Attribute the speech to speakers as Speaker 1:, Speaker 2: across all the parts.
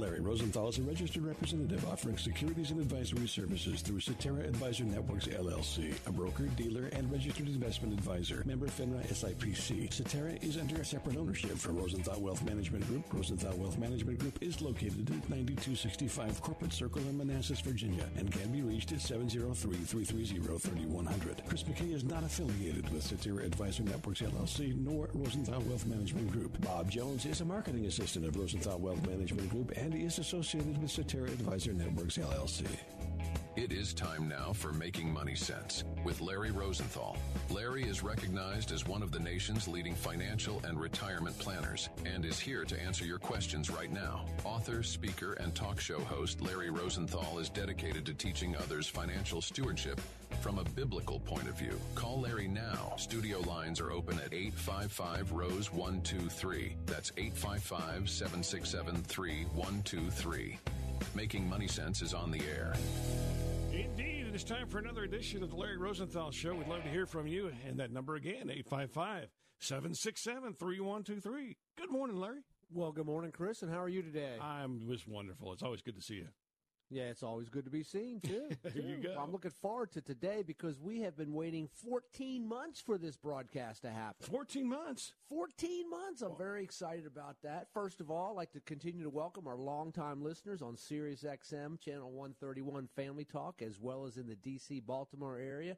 Speaker 1: Larry Rosenthal is a registered representative offering securities and advisory services through Cetera Advisor Networks LLC, a broker, dealer, and registered investment advisor. Member FINRA SIPC. Cetera is under separate ownership from Rosenthal Wealth Management Group. Rosenthal Wealth Management Group is located at 9265 Corporate Circle in Manassas, Virginia, and can be reached at 703-330-3100. Chris McKay is not affiliated with Cetera Advisor Networks LLC nor Rosenthal Wealth Management Group. Bob Jones is a marketing assistant of Rosenthal Wealth Management Group and is associated with Cetera Advisor Networks LLC.
Speaker 2: It is time now for Making Money Sense with Larry Rosenthal. Larry is recognized as one of the nation's leading financial and retirement planners and is here to answer your questions right now. Author, speaker, and talk show host Larry Rosenthal is dedicated to teaching others financial stewardship from a biblical point of view. Call Larry now. Studio lines are open at 855 Rose 123. That's 855 767 3123. Making Money Sense is on the air.
Speaker 3: Indeed, it is time for another edition of the Larry Rosenthal Show. We'd love to hear from you. And that number again, 855 767 3123. Good morning, Larry.
Speaker 4: Well, good morning, Chris, and how are you today?
Speaker 3: I'm just wonderful. It's always good to see you.
Speaker 4: Yeah, it's always good to be seen too.
Speaker 3: There
Speaker 4: too.
Speaker 3: you go.
Speaker 4: I'm looking forward to today because we have been waiting 14 months for this broadcast to happen.
Speaker 3: 14 months.
Speaker 4: 14 months. I'm very excited about that. First of all, I'd like to continue to welcome our longtime listeners on Sirius XM channel 131 Family Talk, as well as in the DC Baltimore area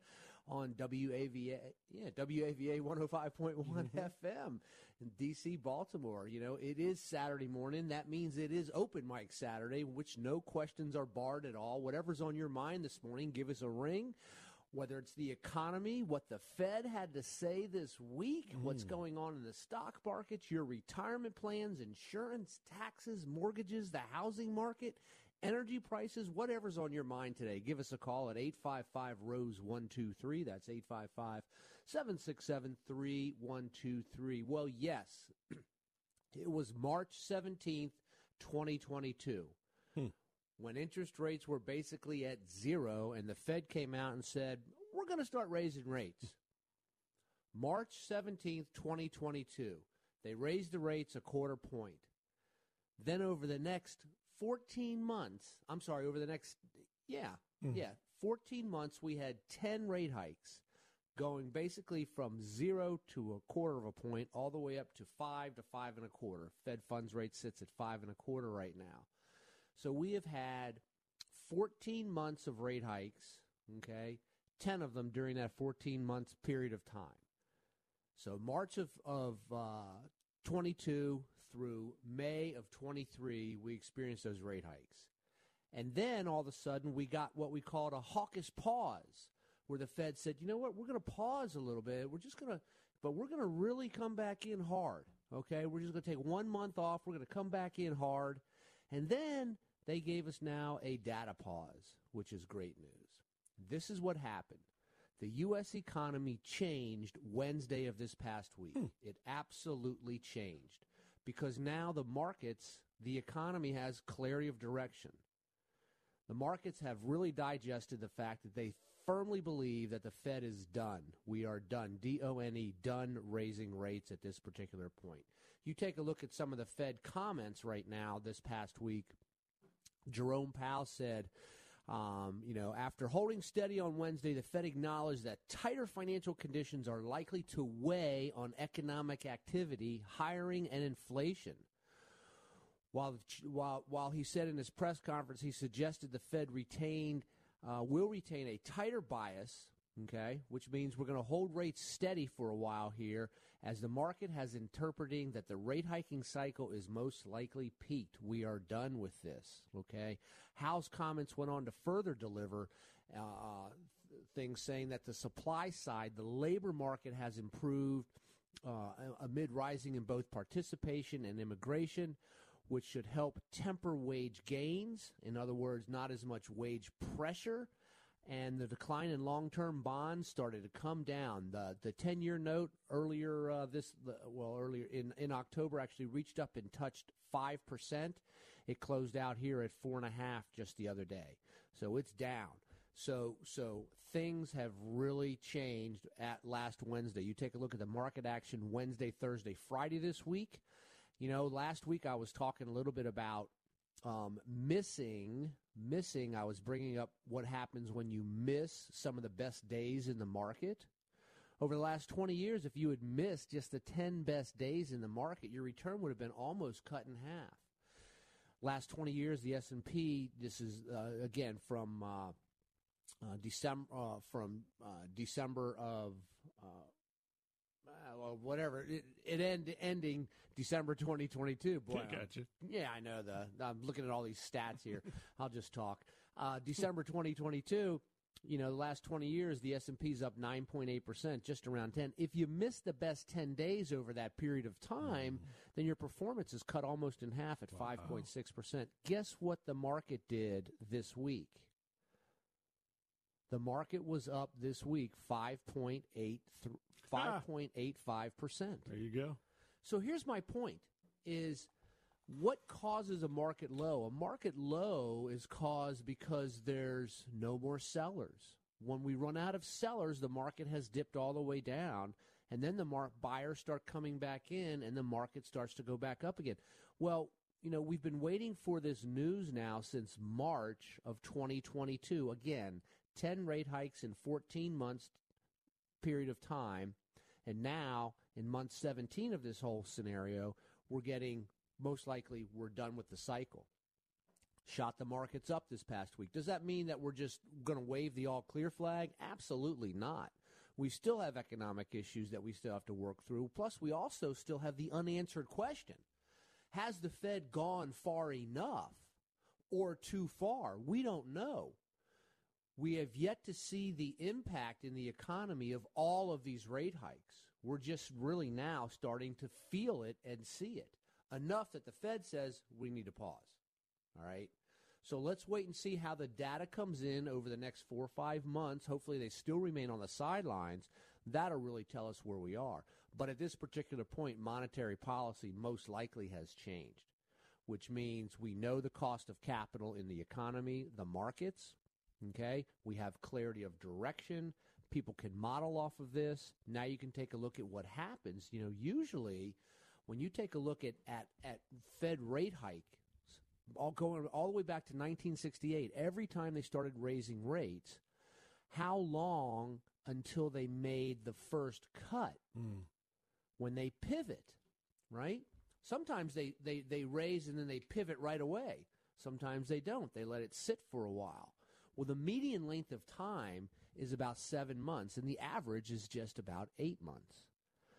Speaker 4: on WAVA, yeah, WAVA 105.1 FM mm-hmm. in DC, Baltimore. You know, it is Saturday morning. That means it is open mic Saturday, which no questions are barred at all. Whatever's on your mind this morning, give us a ring. Whether it's the economy, what the Fed had to say this week, mm-hmm. what's going on in the stock markets, your retirement plans, insurance, taxes, mortgages, the housing market, energy prices, whatever's on your mind today, give us a call at 855 Rose 123. That's 855 767 3123. Well, yes, it was March 17th, 2022, hmm. when interest rates were basically at zero and the Fed came out and said, we're going to start raising rates. March 17th, 2022, they raised the rates a quarter point. Then over the next 14 months, I'm sorry, over the next, yeah, yeah, 14 months, we had 10 rate hikes going basically from zero to a quarter of a point all the way up to five to five and a quarter. Fed funds rate sits at five and a quarter right now. So we have had 14 months of rate hikes, okay, 10 of them during that 14 months period of time. So March of, of uh, 22 through May of 23, we experienced those rate hikes. And then all of a sudden, we got what we called a hawkish pause, where the Fed said, you know what, we're going to pause a little bit. We're just going to, but we're going to really come back in hard. Okay. We're just going to take one month off. We're going to come back in hard. And then they gave us now a data pause, which is great news. This is what happened. The U.S. economy changed Wednesday of this past week. Hmm. It absolutely changed because now the markets, the economy has clarity of direction. The markets have really digested the fact that they firmly believe that the Fed is done. We are done. D O N E, done raising rates at this particular point. You take a look at some of the Fed comments right now this past week. Jerome Powell said, um, you know, after holding steady on Wednesday, the Fed acknowledged that tighter financial conditions are likely to weigh on economic activity, hiring, and inflation. While, while, while he said in his press conference he suggested the Fed retained, uh, will retain a tighter bias okay, which means we're going to hold rates steady for a while here as the market has interpreting that the rate hiking cycle is most likely peaked. We are done with this, okay? Powell's comments went on to further deliver uh, things saying that the supply side, the labor market has improved uh, amid rising in both participation and immigration, which should help temper wage gains. In other words, not as much wage pressure and the decline in long-term bonds started to come down. The the 10-year note earlier uh, this well earlier in in October actually reached up and touched five percent. It closed out here at four and a half just the other day, so it's down. So so things have really changed at last Wednesday. You take a look at the market action Wednesday, Thursday, Friday this week. You know, last week I was talking a little bit about um, missing missing i was bringing up what happens when you miss some of the best days in the market. Over the last 20 years if you had missed just the 10 best days in the market your return would have been almost cut in half. Last 20 years the s&p this is uh, again from uh, uh, december uh, from uh, december of uh, well, whatever it, it end ending December 2022. Boy,
Speaker 3: I got.
Speaker 4: Yeah, I know the. I'm looking at all these stats here. I'll just talk. Uh, December 2022. You know, the last 20 years, the S&P is up 9.8 percent, just around 10. If you miss the best 10 days over that period of time, mm. then your performance is cut almost in half at 5.6 percent. Guess what the market did this week? The market was up this week 5.8 5.85%. Ah.
Speaker 3: There you go.
Speaker 4: So here's my point is what causes a market low? A market low is caused because there's no more sellers. When we run out of sellers, the market has dipped all the way down, and then the mar- buyers start coming back in, and the market starts to go back up again. Well, you know, we've been waiting for this news now since March of 2022. Again, 10 rate hikes in 14 months period of time and now, in month 17 of this whole scenario, we're getting most likely we're done with the cycle. Shot the markets up this past week. Does that mean that we're just going to wave the all clear flag? Absolutely not. We still have economic issues that we still have to work through. Plus, we also still have the unanswered question Has the Fed gone far enough or too far? We don't know. We have yet to see the impact in the economy of all of these rate hikes. We're just really now starting to feel it and see it enough that the Fed says we need to pause. All right. So let's wait and see how the data comes in over the next four or five months. Hopefully, they still remain on the sidelines. That'll really tell us where we are. But at this particular point, monetary policy most likely has changed, which means we know the cost of capital in the economy, the markets, Okay? We have clarity of direction. People can model off of this. Now you can take a look at what happens. You know, usually when you take a look at, at, at Fed rate hikes, all going all the way back to 1968, every time they started raising rates, how long until they made the first cut? Mm. When they pivot, right? Sometimes they, they, they raise and then they pivot right away. Sometimes they don't. They let it sit for a while. Well, the median length of time is about seven months, and the average is just about eight months.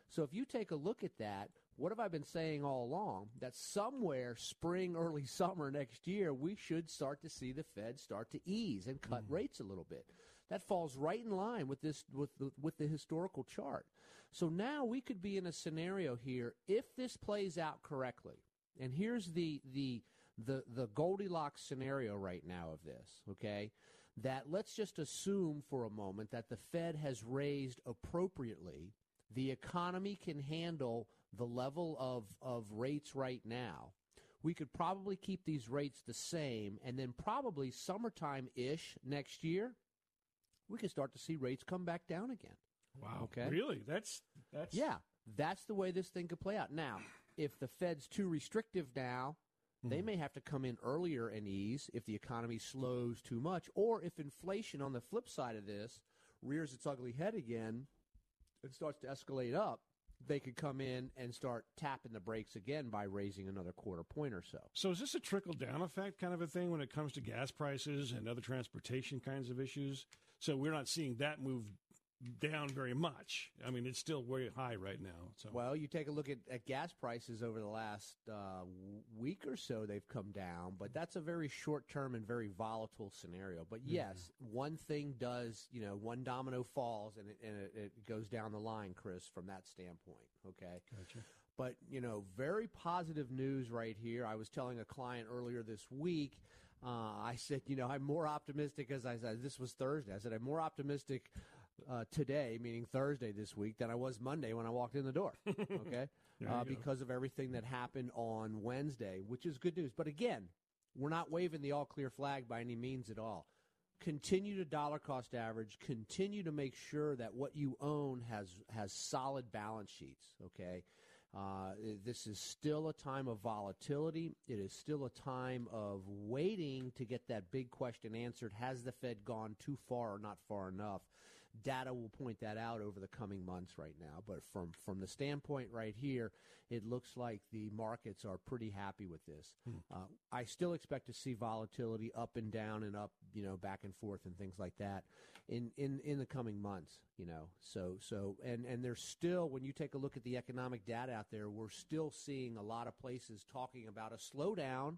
Speaker 4: So if you take a look at that, what have I been saying all along? That somewhere spring, early summer next year, we should start to see the Fed start to ease and cut mm rates a little bit. That falls right in line with this with the, with the historical chart. So now we could be in a scenario here if this plays out correctly. And here's the the the the Goldilocks scenario right now of this, okay? That let's just assume for a moment that the Fed has raised appropriately. The economy can handle the level of, of rates right now. We could probably keep these rates the same, and then probably summertime ish next year, we could start to see rates come back down again.
Speaker 3: Wow. Okay. Really? That's that's
Speaker 4: Yeah. That's the way this thing could play out. Now, if the Fed's too restrictive now, they hmm. may have to come in earlier and ease if the economy slows too much, or if inflation on the flip side of this rears its ugly head again and starts to escalate up. They could come in and start tapping the brakes again by raising another quarter point or so.
Speaker 3: So, is this a trickle down effect kind of a thing when it comes to gas prices and other transportation kinds of issues? So, we're not seeing that move down very much. I mean, it's still way high right now. So
Speaker 4: Well, you take a look at, at gas prices over the last uh, week or so, they've come down, but that's a very short term and very volatile scenario. But yes, one thing does, you know, one domino falls and, it, and it, it goes down the line, Chris, from that standpoint. Okay. But, you know, very positive news right here. I was telling a client earlier this week. Uh, I said, you know, I'm more optimistic as I said, this was Thursday. I said, I'm more optimistic uh, today, meaning Thursday this week, than I was Monday when I walked in the door. Okay, uh, because of everything that happened on Wednesday, which is good news. But again, we're not waving the all clear flag by any means at all. Continue to dollar cost average. Continue to make sure that what you own has has solid balance sheets. Okay. Uh, this is still a time of volatility. It is still a time of waiting to get that big question answered. Has the Fed gone too far or not far enough? Data will point that out over the coming months right now. But from, from the standpoint right here, it looks like the markets are pretty happy with this. Uh, I still expect to see volatility up and down and up, you know, back and forth and things like that in, in, in the coming months, you know. So, so, and, and there's still, when you take a look at the economic data out there, we're still seeing a lot of places talking about a slowdown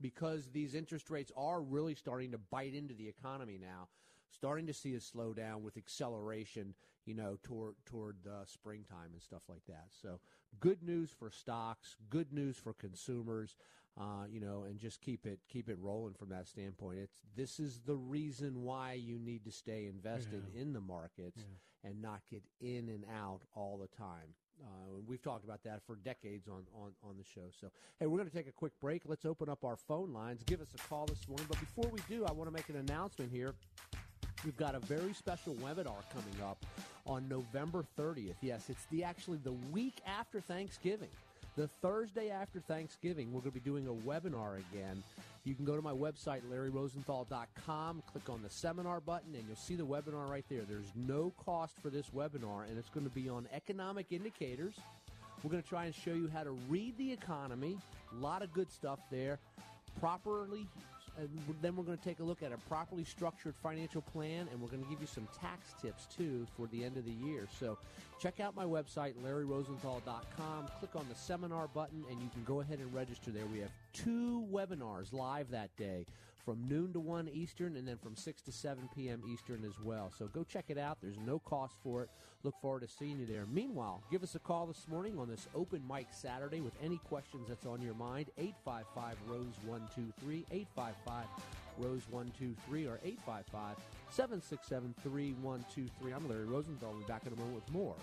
Speaker 4: because these interest rates are really starting to bite into the economy now, starting to see a slowdown with acceleration, you know, toward toward uh, springtime and stuff like that. So, good news for stocks, good news for consumers, uh, you know, and just keep it keep it rolling from that standpoint. It's this is the reason why you need to stay invested in the markets and not get in and out all the time. Uh, we've talked about that for decades on, on, on the show. So, hey, we're going to take a quick break. Let's open up our phone lines. Give us a call this morning. But before we do, I want to make an announcement here. We've got a very special webinar coming up on November 30th. Yes, it's the actually the week after Thanksgiving. The Thursday after Thanksgiving, we're going to be doing a webinar again. You can go to my website, larryrosenthal.com, click on the seminar button, and you'll see the webinar right there. There's no cost for this webinar, and it's going to be on economic indicators. We're going to try and show you how to read the economy. A lot of good stuff there. Properly, and then we're going to take a look at a properly structured financial plan, and we're going to give you some tax tips too for the end of the year. So check out my website, larryrosenthal.com. Click on the seminar button, and you can go ahead and register there. We have two webinars live that day from noon to 1 Eastern and then from 6 to 7 p.m. Eastern as well. So go check it out. There's no cost for it. Look forward to seeing you there. Meanwhile, give us a call this morning on this open mic Saturday with any questions that's on your mind. 855 Rose 123, 855 Rose 123, or 855 767 3123. I'm Larry Rosenthal. We'll be back in a moment with more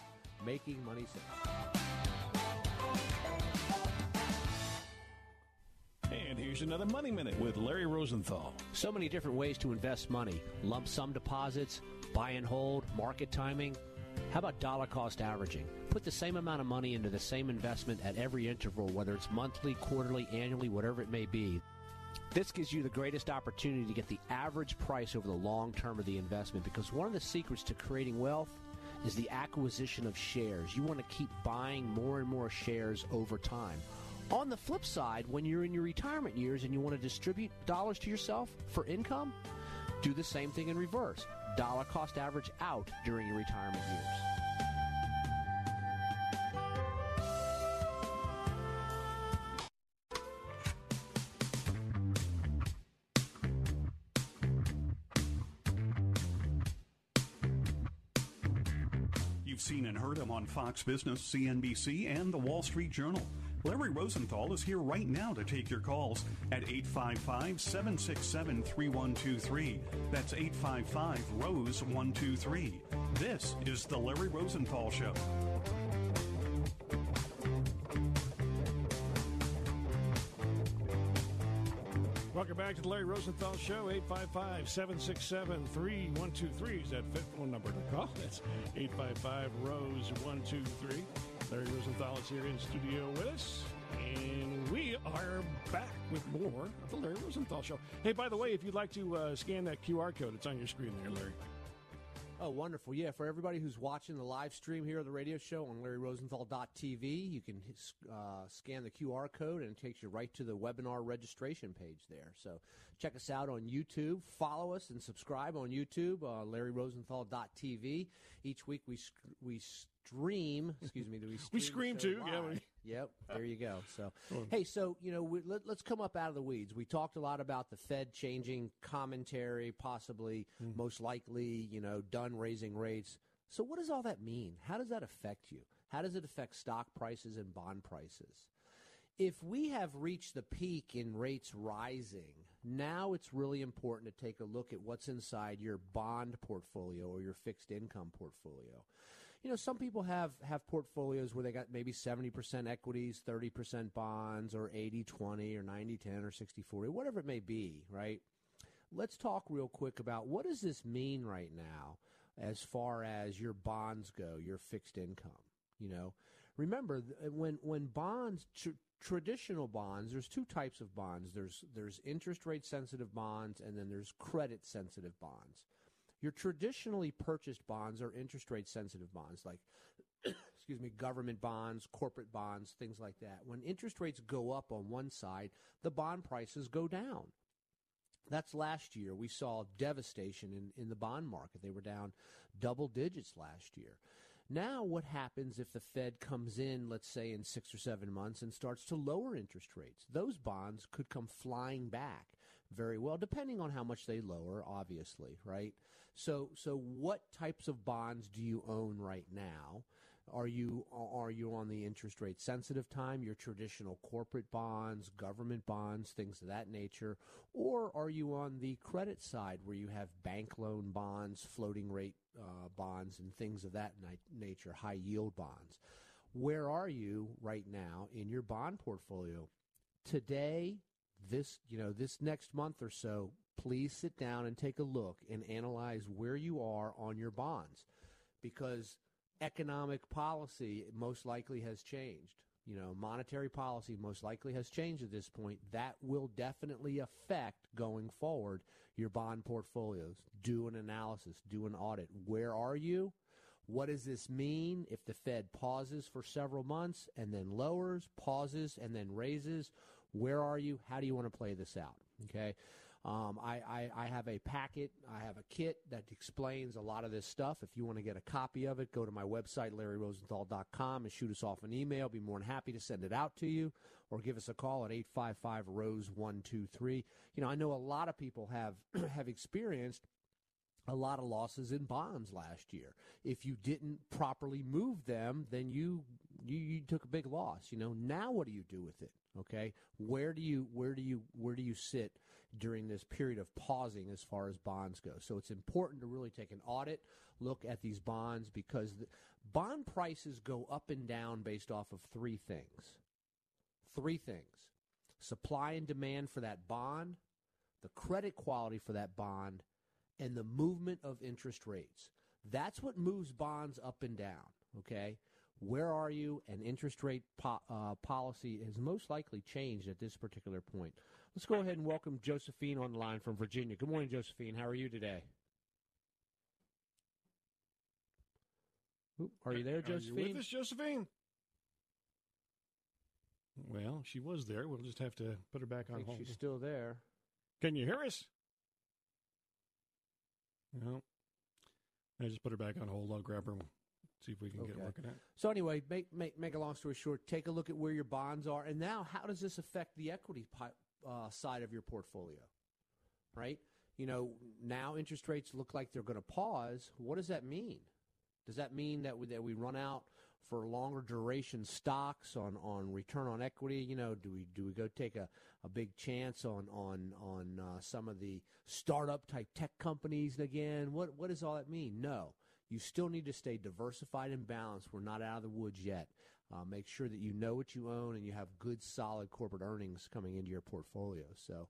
Speaker 4: Making Money Sense.
Speaker 1: And here's another Money Minute with Larry Rosenthal.
Speaker 4: So many different ways to invest money lump sum deposits, buy and hold, market timing. How about dollar cost averaging? Put the same amount of money into the same investment at every interval, whether it's monthly, quarterly, annually, whatever it may be. This gives you the greatest opportunity to get the average price over the long term of the investment because one of the secrets to creating wealth is the acquisition of shares. You want to keep buying more and more shares over time. On the flip side, when you're in your retirement years and you want to distribute dollars to yourself for income, do the same thing in reverse. Dollar cost average out during your retirement years.
Speaker 5: You've seen and heard him on Fox Business, CNBC, and the Wall Street Journal. Larry Rosenthal is here right now to take your calls at 855 767 3123. That's 855 Rose 123. This is The Larry Rosenthal Show.
Speaker 3: Welcome back to the Larry Rosenthal Show, 855 767 3123 is that fit phone number to call. That's 855 Rose 123. Larry Rosenthal is here in studio with us, and we are back with more of the Larry Rosenthal Show. Hey, by the way, if you'd like to uh, scan that QR code, it's on your screen there, Larry.
Speaker 4: Oh, wonderful. Yeah, for everybody who's watching the live stream here of the radio show on LarryRosenthal.tv, you can uh, scan the QR code and it takes you right to the webinar registration page there. So check us out on YouTube. Follow us and subscribe on YouTube, uh, LarryRosenthal.tv. Each week we, we stream, excuse me, do we stream?
Speaker 3: we scream too, live. yeah. We...
Speaker 4: Yep, there you go. So, hey, so you know, we, let, us come up out of the weeds. We talked a lot about the Fed changing commentary, possibly, mm. most likely, you know, done raising rates. So, what does all that mean? How does that affect you? How does it affect stock prices and bond prices? If we have reached the peak in rates rising, now it's really important to take a look at what's inside your bond portfolio or your fixed income portfolio you know, some people have, have portfolios where they got maybe 70% equities, 30% bonds, or 80 20, or 90 10, or 60 40, whatever it may be, right? Let's talk real quick about what does this mean right now as far as your bonds go, your fixed income. You know, remember when when bonds tr- traditional bonds there's two types of bonds there's there's interest rate sensitive bonds and then there's credit sensitive bonds your traditionally purchased bonds are interest rate sensitive bonds, like, excuse me, government bonds, corporate bonds, things like that. When interest rates go up on one side, the bond prices go down. That's last year. We saw devastation in, in the bond market. They were down double digits last year. Now, what happens if the Fed comes in, let's say, in six or seven months and starts to lower interest rates? Those bonds could come flying back very well, depending on how much they lower, obviously, right? So, so what types of bonds do you own right now? Are you are you on the interest rate sensitive time, your traditional corporate bonds, government bonds, things of that nature, or are you on the credit side where you have bank loan bonds, floating rate uh, bonds, and things of that ni- nature, high yield bonds? Where are you right now in your bond portfolio? Today, this you know this next month or so, please sit down and take a look and analyze where you are on your bonds because economic policy most likely has changed. You know, monetary policy most likely has changed at this point. That will definitely affect going forward your bond portfolios. Do an analysis, do an audit. Where are you? What does this mean if the Fed pauses for several months and then lowers, pauses, and then raises? Where are you? How do you want to play this out? Okay. Um, I, I, I, have a packet, I have a kit that explains a lot of this stuff. If you want to get a copy of it, go to my website, larryrosenthal.com, and shoot us off an email. Be more than happy to send it out to you, or give us a call at 855 Rose 123. You know, I know a lot of people have have experienced a lot of losses in bonds last year. If you didn't properly move them, then you, you you took a big loss. You know, now what do you do with it? Okay, where do you where do you where do you sit during this period of pausing as far as bonds go. So it's important to really take an audit look at these bonds because the bond prices go up and down based off of three things. Three things. Supply and demand for that bond, the credit quality for that bond, and the movement of interest rates. That's what moves bonds up and down, okay? Where are you? And interest rate po- uh, policy has most likely changed at this particular point. Let's go ahead and welcome Josephine on the line from Virginia. Good morning, Josephine. How are you today? Are you there, Josephine? Are
Speaker 3: you with us, Josephine? Well, she was there. We'll just have to put her back on hold.
Speaker 4: She's still there.
Speaker 3: Can you hear us? No. I just put her back on hold. I'll grab her. And see if we can okay. get working at.
Speaker 4: So anyway, make make make a long story short. Take a look at where your bonds are, and now how does this affect the equity uh, side of your portfolio, right? You know, now interest rates look like they're going to pause. What does that mean? Does that mean that we, that we run out for longer duration stocks on, on return on equity? You know, do we do we go take a, a big chance on on on uh, some of the startup type tech companies again? What what does all that mean? No, you still need to stay diversified and balanced. We're not out of the woods yet. Uh, make sure that you know what you own and you have good, solid corporate earnings coming into your portfolio. So,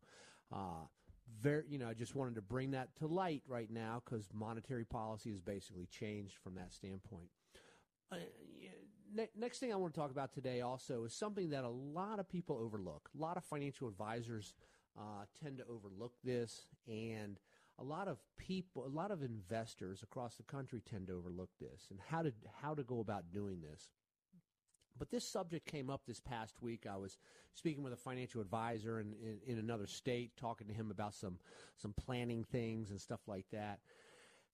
Speaker 4: uh, very, you know, I just wanted to bring that to light right now because monetary policy has basically changed from that standpoint. Uh, ne- next thing I want to talk about today also is something that a lot of people overlook. A lot of financial advisors uh, tend to overlook this, and a lot of people, a lot of investors across the country tend to overlook this and how to how to go about doing this. But this subject came up this past week. I was speaking with a financial advisor in, in, in another state, talking to him about some some planning things and stuff like that.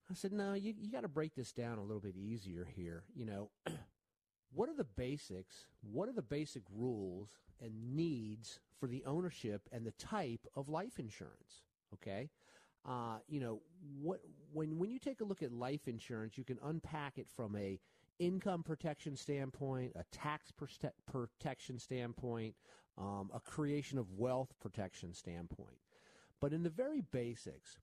Speaker 4: I said, no, you, you got to break this down a little bit easier here. You know, what are the basics? What are the basic rules and needs for the ownership and the type of life insurance? Okay. Uh, you know, what when when you take a look at life insurance, you can unpack it from a income protection standpoint, a tax protection standpoint, um, a creation of wealth protection standpoint. But in the very basics,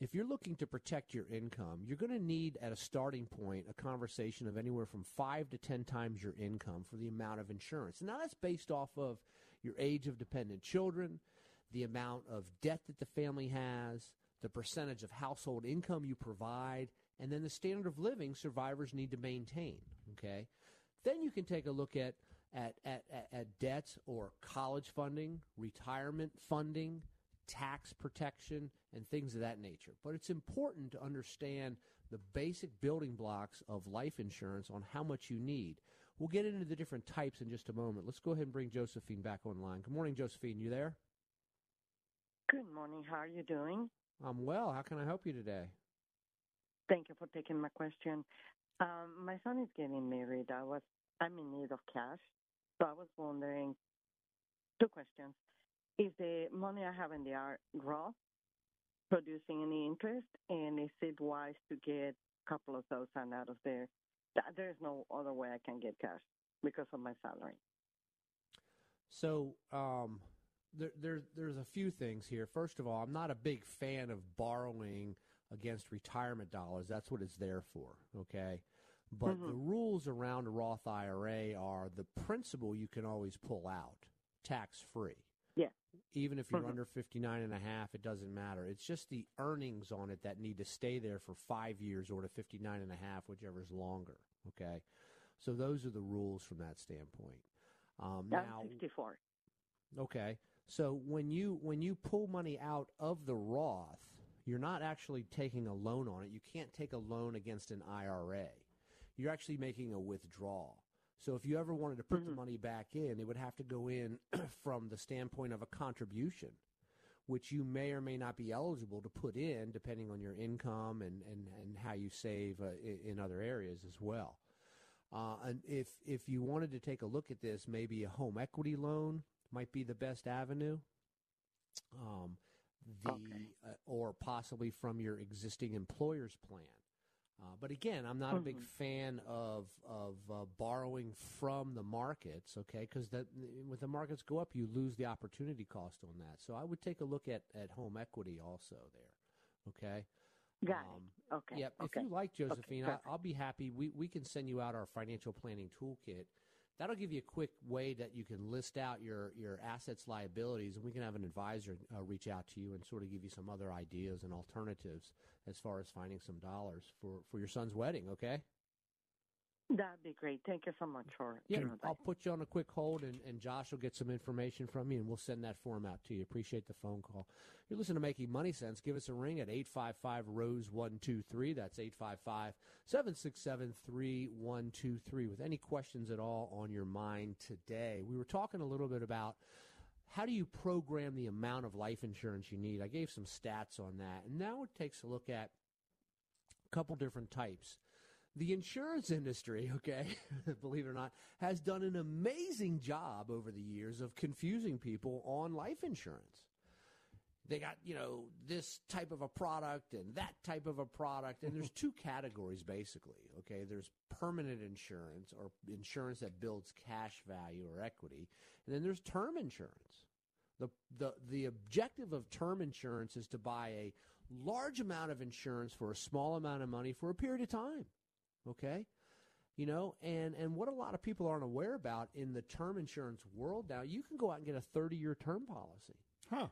Speaker 4: if you're looking to protect your income, you're going to need at a starting point a conversation of anywhere from five to 10 times your income for the amount of insurance. Now that's based off of your age of dependent children, the amount of debt that the family has, the percentage of household income you provide, and then the standard of living survivors need to maintain. Okay, then you can take a look at at, at, at debts or college funding, retirement funding, tax protection, and things of that nature. But it's important to understand the basic building blocks of life insurance on how much you need. We'll get into the different types in just a moment. Let's go ahead and bring Josephine back online. Good morning, Josephine. You there?
Speaker 6: Good morning. How are you doing?
Speaker 4: I'm well. How can I help you today?
Speaker 6: Thank you for taking my question. Um, my son is getting married. I was I'm in need of cash, so I was wondering two questions: Is the money I have in the Roth producing any interest, and is it wise to get a couple of thousand out of there? There is no other way I can get cash because of my salary.
Speaker 4: So, um, there, there, there's a few things here. First of all, I'm not a big fan of borrowing against retirement dollars. That's what it's there for, okay? But mm-hmm. the rules around a Roth IRA are the principal you can always pull out tax free.
Speaker 6: Yeah.
Speaker 4: Even if you're mm-hmm. under 59 and a half, it doesn't matter. It's just the earnings on it that need to stay there for 5 years or to 59 and a half, whichever's longer, okay? So those are the rules from that standpoint.
Speaker 6: Um, now 64.
Speaker 4: Okay. So when you when you pull money out of the Roth, you're not actually taking a loan on it. You can't take a loan against an IRA. You're actually making a withdrawal. So if you ever wanted to put mm-hmm. the money back in, it would have to go in from the standpoint of a contribution, which you may or may not be eligible to put in depending on your income and, and, and how you save uh, in, in other areas as well. Uh, and if if you wanted to take a look at this, maybe a home equity loan might be the best avenue. Um, the okay. uh, or possibly from your existing employer's plan. Uh, but again, I'm not mm-hmm. a big mm-hmm. fan of of uh, borrowing from the markets, okay? Because that when the markets go up, you lose the opportunity cost on that. So I would take a look at at home equity also there, okay?
Speaker 6: Got um, it. Okay.
Speaker 4: Yep.
Speaker 6: Okay.
Speaker 4: If you like Josephine, okay. I, will be happy. We we can send you out our financial planning toolkit That'll give you a quick way that you can list out your, your assets, liabilities, and we can have an advisor uh, reach out to you and sort of give you some other ideas and alternatives as far as finding some dollars for, for your son's wedding, okay?
Speaker 6: That'd be great. Thank you so much for
Speaker 4: Yeah, I'll put you on a quick hold, and, and Josh will get some information from you, and we'll send that form out to you. Appreciate the phone call. You're listening to Making Money Sense. Give us a ring at 855 Rose 123. That's 855 767 3123 with any questions at all on your mind today. We were talking a little bit about how do you program the amount of life insurance you need. I gave some stats on that, and now it takes a look at a couple different types the insurance industry, okay, believe it or not, has done an amazing job over the years of confusing people on life insurance. They got, you know, this type of a product and that type of a product. And there's two categories basically, okay? There's permanent insurance or insurance that builds cash value or equity. And then there's term insurance. The, the, the objective of term insurance is to buy a large amount of insurance for a small amount of money for a period of time. Okay? You know, and, and what a lot of people aren't aware about in the term insurance world now, you can go out and get a 30 year term policy.
Speaker 3: Huh.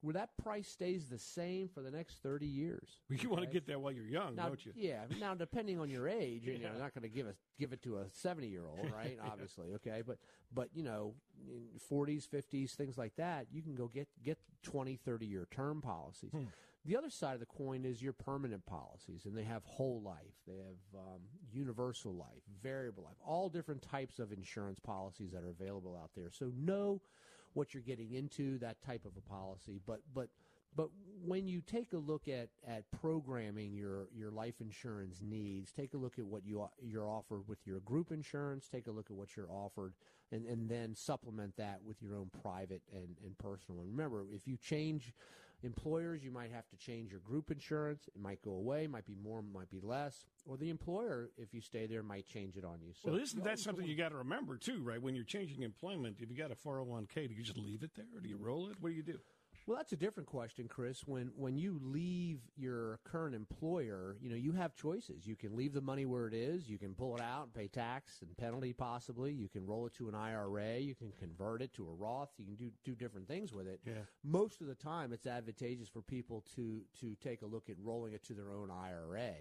Speaker 4: where that price stays the same for the next 30 years.
Speaker 3: You want to get that while you're young,
Speaker 4: Now,
Speaker 3: don't you?
Speaker 4: yeah. Now, depending on your age, you know, you're not going to give a give it to a 70 year old, right? Obviously, okay. But but you know, in 40s, 50s, things like that, you can go get get 20, 30 year term policies.
Speaker 3: Hmm.
Speaker 4: The other side of the coin is your permanent policies, and they have whole life, they have um, universal life, variable life, all different types of insurance policies that are available out there. So know what you're getting into that type of a policy, but but but when you take a look at, at programming your, your life insurance needs, take a look at what you you're offered with your group insurance, take a look at what you're offered, and, and then supplement that with your own private and, and personal. And remember, if you change employers, you might have to change your group insurance. It might go away, might be more, might be less, or the employer, if you stay there, might change it on you. So
Speaker 3: well, isn't that something you got to remember too, right? When you're changing employment, if you got a 401k, do you just leave it there, or do you roll it? What do you do?
Speaker 4: Well, that's a different question, Chris. When when you leave your current employer, you know you have choices. You can leave the money where it is. You can pull it out and pay tax and penalty, possibly. You can roll it to an IRA. You can convert it to a Roth. You can do do different things with it.
Speaker 3: Yeah.
Speaker 4: Most of the time, it's advantageous for people to to take a look at rolling it to their own IRA.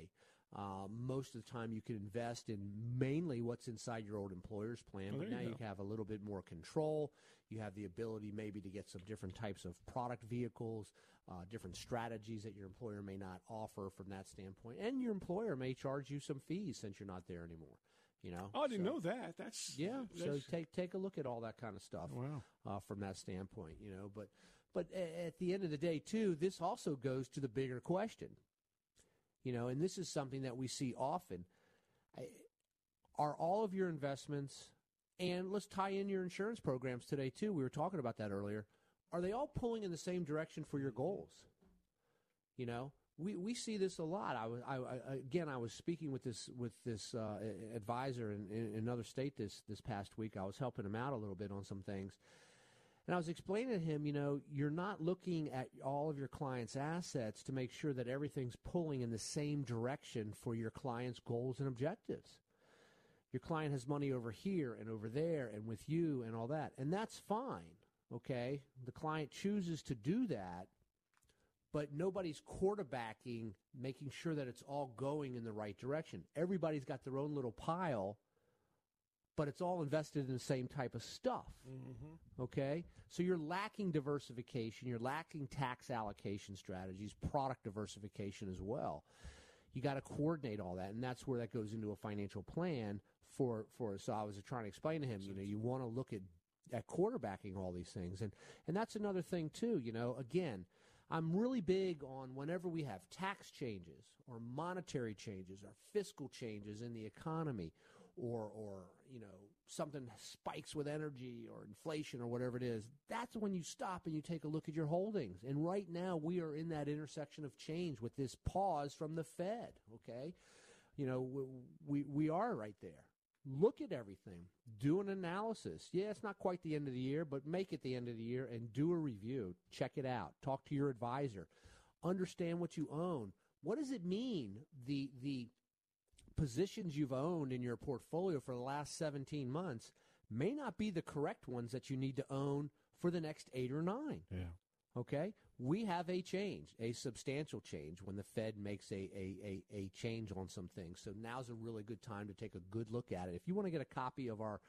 Speaker 4: Um, most of the time, you can invest in mainly what's inside your old employer's plan, but now
Speaker 3: you
Speaker 4: you have a little bit more control. You have the ability maybe to get some different types of product vehicles, uh, different strategies that your employer may not offer from that standpoint, and your employer may charge you some fees since you're not there anymore. You know.
Speaker 3: Oh, I didn't
Speaker 4: So-
Speaker 3: know that. That's
Speaker 4: yeah, so take take a look at all that kind of stuff
Speaker 3: Wow.
Speaker 4: uh, from that standpoint, you know. But but at the end of the day, too, this also goes to the bigger question, you know, and this is something that we see often. I, are all of your investments, and let's tie in your insurance programs today too. We were talking about that earlier. Are they all pulling in the same direction for your goals? You know, we, we see this a lot. I was I, I, again I was speaking with this with this uh, advisor in, in another state this this past week. I was helping him out a little bit on some things, and I was explaining to him, you know, you're not looking at all of your clients' assets to make sure that everything's pulling in the same direction for your clients' goals and objectives. Your client has money over here and over there and with you and all that, and that's fine. Okay, the client chooses to do that, but nobody's quarterbacking, making sure that it's all going in the right direction. Everybody's got their own little pile, but it's all invested in the same type of stuff. Mm-hmm. Okay? So you're lacking diversification, you're lacking tax allocation strategies, product diversification as well. You got to coordinate all that, and that's where that goes into a financial plan for for. So I was trying to explain to him, you know, you want to look at at quarterbacking all these things, and and that's another thing too. You know, again, I'm really big on whenever we have tax changes or monetary changes or fiscal changes in the economy, or or you know something spikes with energy or inflation or whatever it is. That's when you stop and you take a look at your holdings. And right now we are in that intersection of change with this pause from the Fed. Okay, you know we we, we are right there. Look at everything. Do an analysis. Yeah, it's not quite the end of the year, but make it the end of the year and do a review. Check it out. Talk to your advisor. Understand what you own. What does it mean? The the positions you've owned in your portfolio for the last 17 months may not be the correct ones that you need to own for the next 8 or 9.
Speaker 3: Yeah.
Speaker 4: Okay? We have a change, a substantial change when the Fed makes a, a, a, a change on some things. So now's a really good time to take a good look at it. If you want to get a copy of our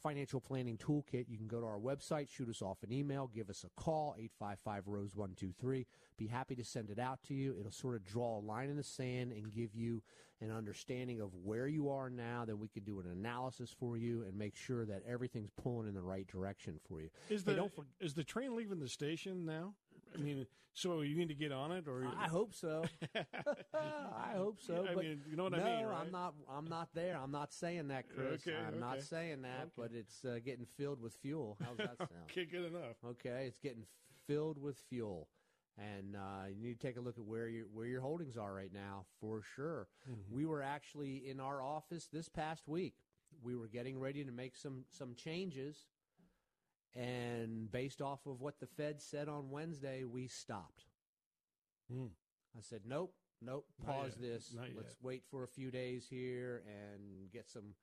Speaker 4: financial planning toolkit, you can go to our website, shoot us off an email, give us a call, 855 Rose 123. Be happy to send it out to you. It'll sort of draw a line in the sand and give you an understanding of where you are now. Then we can do an analysis for you and make sure that everything's pulling in the right direction for you.
Speaker 3: Is
Speaker 4: Hey,
Speaker 3: the
Speaker 4: don't for-
Speaker 3: is the train leaving the station now? I mean, so you need to get on it, or
Speaker 4: I hope so. I hope so.
Speaker 3: I
Speaker 4: but
Speaker 3: mean, you know what I
Speaker 4: no,
Speaker 3: mean, right?
Speaker 4: I'm not. I'm not there. I'm not saying that, Chris.
Speaker 3: Okay,
Speaker 4: I'm not saying that. But it's uh, getting filled with fuel. How's that sound?
Speaker 3: okay, good enough.
Speaker 4: Okay, it's getting filled with fuel, and uh, you need to take a look at where your where your holdings are right now for sure.
Speaker 3: Mm-hmm.
Speaker 4: We were actually in our office this past week. We were getting ready to make some some changes, and based off of what the Fed said on Wednesday, we stopped.
Speaker 3: Hmm.
Speaker 4: I said, nope, nope, pause this.
Speaker 3: not
Speaker 4: Let's
Speaker 3: yet.
Speaker 4: wait for a few days here and get some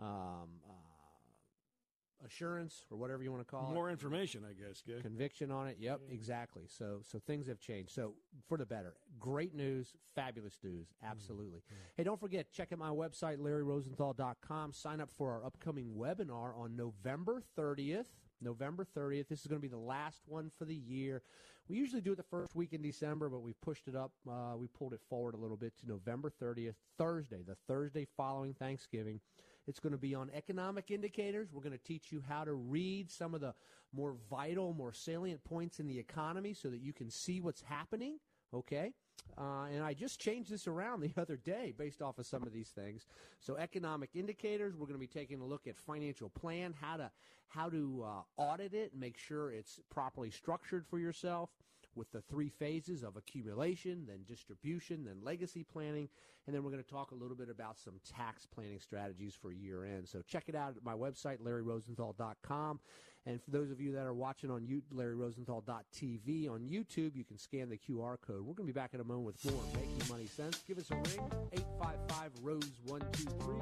Speaker 4: um, uh, assurance or whatever you want to call
Speaker 3: More
Speaker 4: it.
Speaker 3: More information, I guess. Good.
Speaker 4: Conviction on it. Yep, exactly. So so things have changed. So for the better. Great news, fabulous news. Absolutely. Hey, don't forget, check out my website, LarryRosenthal.com. Sign up for our upcoming webinar on November 30th. November 30th. This is going to be the last one for the year. We usually do it the first week in December, but we pushed it up. Uh, we pulled it forward a little bit to November 30th, Thursday, the Thursday following Thanksgiving. It's going to be on economic indicators. We're going to teach you how to read some of the more vital, more salient points in the economy so that you can see what's happening. Okay. Uh, and I just changed this around the other day based off of some of these things. So economic indicators, we're going to be taking a look at financial plan, how to how to uh, audit it and make sure it's properly structured for yourself with the three phases of accumulation, then distribution, then legacy planning, and then we're going to talk a little bit about some tax planning strategies for year end. So check it out at my website, LarryRosenthal.com. And for those of you that are watching on you, LarryRosenthal.tv on YouTube, you can scan the QR code. We're going to be back in a moment with more Making Money Sense. Give us a ring, 855 Rose 123,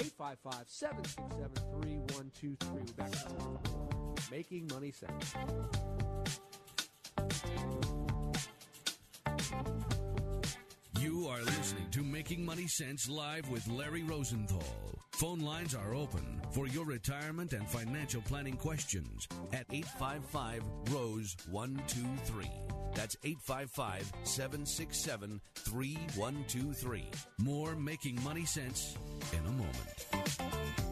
Speaker 4: 855 767 3123. We're back in Making Money Sense.
Speaker 7: You are listening to Making Money Sense live with Larry Rosenthal. Phone lines are open for your retirement and financial planning questions at 855 Rose 123. That's 855 767 3123. More Making Money Sense in a moment.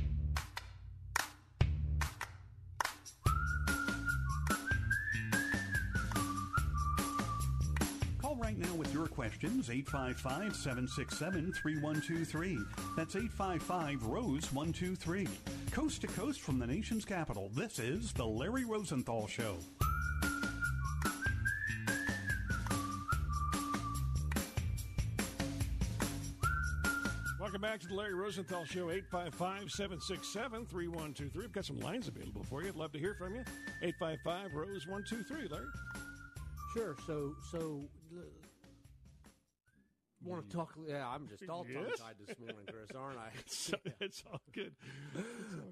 Speaker 5: right now with your questions, 855 767 3123. That's 855 Rose 123. Coast to coast from the nation's capital, this is The Larry Rosenthal Show.
Speaker 3: Welcome back to the Larry Rosenthal Show, 855 767 3123. We've got some lines available for you. I'd love to hear from you. 855 Rose 123, Larry.
Speaker 4: Sure. So, so want to talk? Yeah, I'm just all
Speaker 3: Yes.
Speaker 4: tongue tied this morning, Chris, aren't I?
Speaker 3: So it's all good.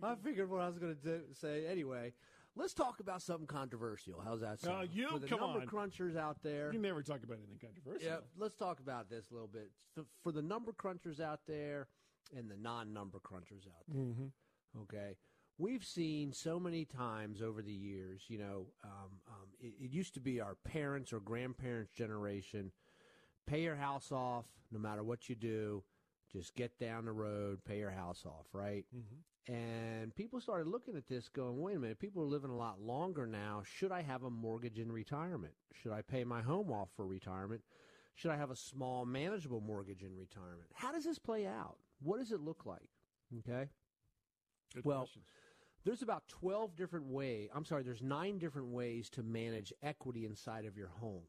Speaker 4: I figured what I was going to say. Anyway, let's talk about something controversial. How's that sound?
Speaker 3: Uh, you-
Speaker 4: For the
Speaker 3: come
Speaker 4: number
Speaker 3: on.
Speaker 4: crunchers out there.
Speaker 3: You never talk about anything controversial.
Speaker 4: Yeah, let's talk about this a little bit. For, for the number crunchers out there and the non-number crunchers out there.
Speaker 3: Mm-hmm.
Speaker 4: Okay. We've seen so many times over the years, you know, um, um, it, it used to be our parents or grandparents' generation pay your house off no matter what you do, just get down the road, pay your house off, right?
Speaker 3: Mm-hmm.
Speaker 4: And people started looking at this going, wait a minute, people are living a lot longer now. Should I have a mortgage in retirement? Should I pay my home off for retirement? Should I have a small manageable mortgage in retirement? How does this play out? What does it look like? Okay.
Speaker 3: Good
Speaker 4: Well,
Speaker 3: questions.
Speaker 4: There's about 12 different way I'm sorry, there's nine different ways to manage equity inside of your home.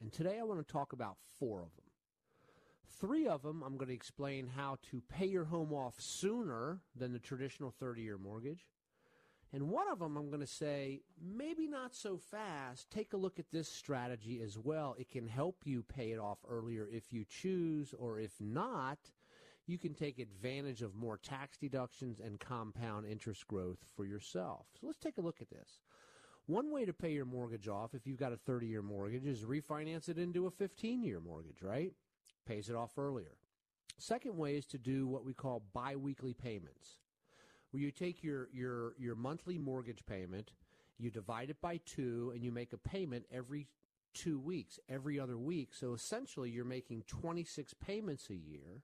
Speaker 4: And today I want to talk about four of them. Three of them, I'm going to explain how to pay your home off sooner than the traditional 30 year mortgage. And one of them, I'm going to say, maybe not so fast. Take a look at this strategy as well. It can help you pay it off earlier if you choose, or if not, you can take advantage of more tax deductions and compound interest growth for yourself. So let's take a look at this. One way to pay your mortgage off if you've got a 30 year mortgage is refinance it into a 15 year mortgage, right? Pays it off earlier. Second way is to do what we call biweekly payments, where you take your, your, your monthly mortgage payment, you divide it by two, and you make a payment every two weeks, every other week. So essentially, you're making 26 payments a year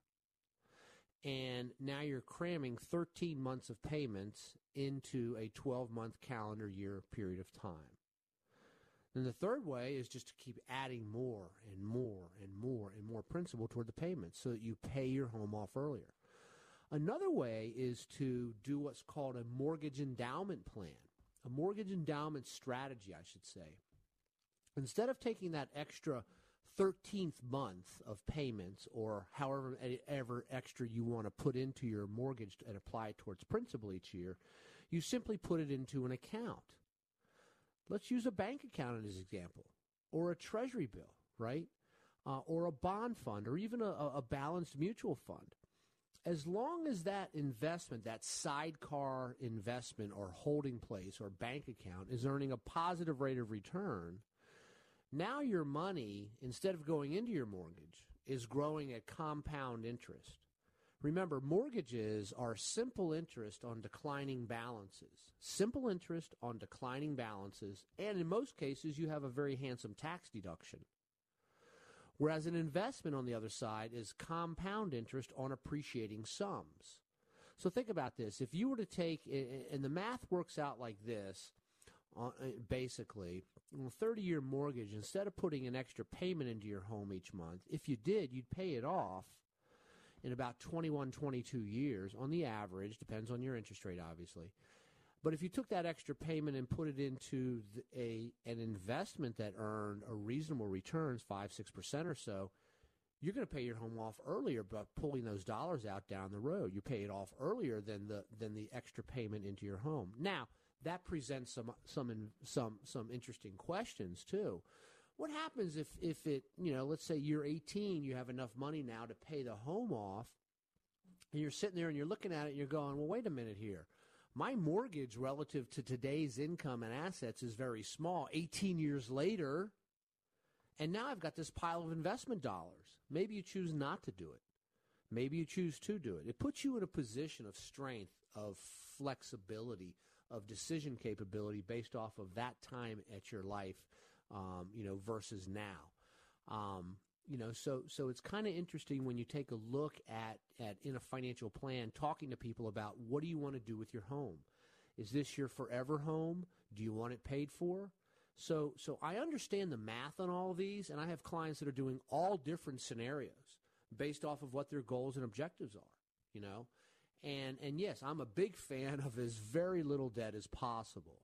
Speaker 4: and now you're cramming 13 months of payments into a 12 month calendar year period of time. Then the third way is just to keep adding more and more and more and more principal toward the payments so that you pay your home off earlier. Another way is to do what's called a mortgage endowment plan, a mortgage endowment strategy, I should say. Instead of taking that extra 13th month of payments or however ever extra you want to put into your mortgage and apply towards principal each year, you simply put it into an account. Let's use a bank account as an example, or a treasury bill, right? Uh, or a bond fund, or even a, a balanced mutual fund. As long as that investment, that sidecar investment or holding place or bank account is earning a positive rate of return, now your money, instead of going into your mortgage, is growing at compound interest. Remember, mortgages are simple interest on declining balances. Simple interest on declining balances, and in most cases, you have a very handsome tax deduction. Whereas an investment on the other side is compound interest on appreciating sums. So think about this. If you were to take, and the math works out like this Uh, uh, basically, a 30 year mortgage, instead of putting an extra payment into your home each month, if you did, you'd pay it off in about 21, 22 years on the average, depends on your interest rate, obviously. But if you took that extra payment and put it into a an investment that earned a reasonable returns, five six percent or so, you're going to pay your home off earlier by pulling those dollars out down the road. You pay it off earlier than the than the extra payment into your home. Now, that presents some some some some interesting questions too. What happens if if it you know let's say you're 18, you have enough money now to pay the home off, and you're sitting there and you're looking at it and you're going, well, wait a minute here. My mortgage relative to today's income and assets is very small. 18 years later, and now I've got this pile of investment dollars. Maybe you choose not to do it. Maybe you choose to do it. It puts you in a position of strength, of flexibility, of decision capability based off of that time at your life, um, you know, versus now. Um, you know, so so it's kind of interesting when you take a look at at in a financial plan, talking to people about what do you want to do with your home. Is this your forever home? Do you want it paid for? So so I understand the math on all of these, and I have clients that are doing all different scenarios based off of what their goals and objectives are. You know, and and yes, I'm a big fan of as very little debt as possible.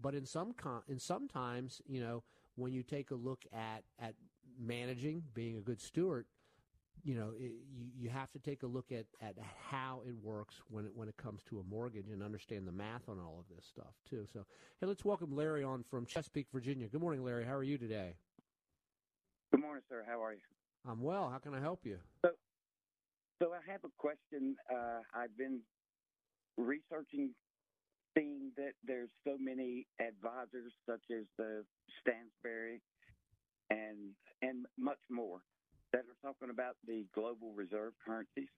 Speaker 4: But in some con- in sometimes, you know, when you take a look at at managing, being a good steward, you know, it, you, you have to take a look at, at how it works when it, when it comes to a mortgage and understand the math on all of this stuff too. So, hey, let's welcome Larry on from Chesapeake, Virginia. Good morning, Larry. How are you today?
Speaker 8: Good morning, sir. How are you?
Speaker 4: I'm well. How can I help you?
Speaker 8: So, so I have a question. Uh, I've been researching, seeing that there's so many advisors, such as the Stansberry, and and much more, that are talking about the global reserve currencies,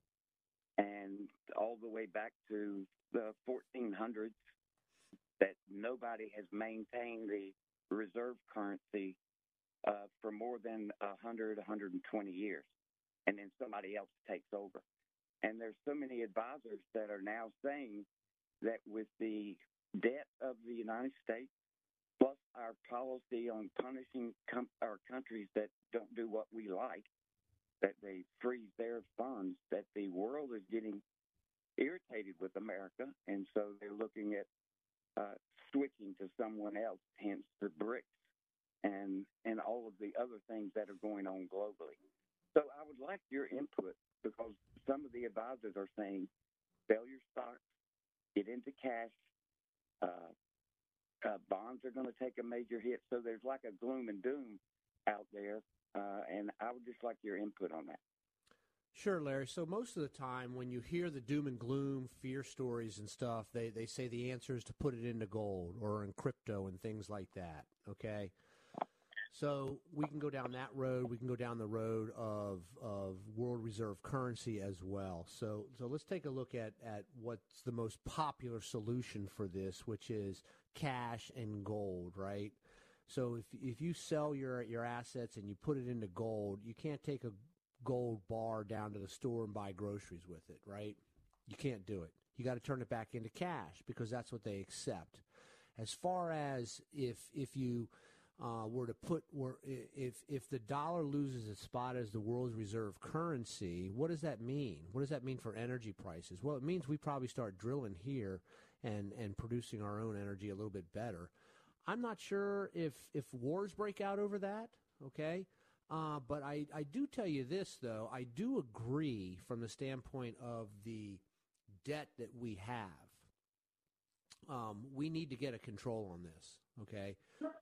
Speaker 8: and all the way back to the 1400s, that nobody has maintained the reserve currency uh, for more than 100, 120 years and then somebody else takes over. And there's so many advisors that are now saying that with the debt of the United States, plus our policy on punishing com- our countries that don't do what we like, that they freeze their funds, that the world is getting irritated with America, and so they're looking at uh, switching to someone else, hence the BRICS and and all of the other things that are going on globally. So I would like your input because some of the advisors are saying sell your stocks, get into cash, uh, uh, bonds are going to take a major hit. So there's like a gloom and doom out there, uh, and I would just like your input on that.
Speaker 4: Sure, Larry. So most of the time, when you hear the doom and gloom, fear stories and stuff, they they say the answer is to put it into gold or in crypto and things like that. Okay. So we can go down that road. We can go down the road of of world reserve currency as well. So so let's take a look at at what's the most popular solution for this, which is cash and gold, right? So if if you sell your your assets and you put it into gold, you can't take a gold bar down to the store and buy groceries with it, right? You can't do it. You got to turn it back into cash because that's what they accept. As far as if if you uh, were to put were if if the dollar loses its spot as the world's reserve currency, what does that mean? What does that mean for energy prices? Well, it means we probably start drilling here and and producing our own energy a little bit better. I'm not sure if if wars break out over that. Okay, uh, but I, I do tell you this, though. I do agree from the standpoint of the debt that we have. Um, we need to get a control on this. Okay,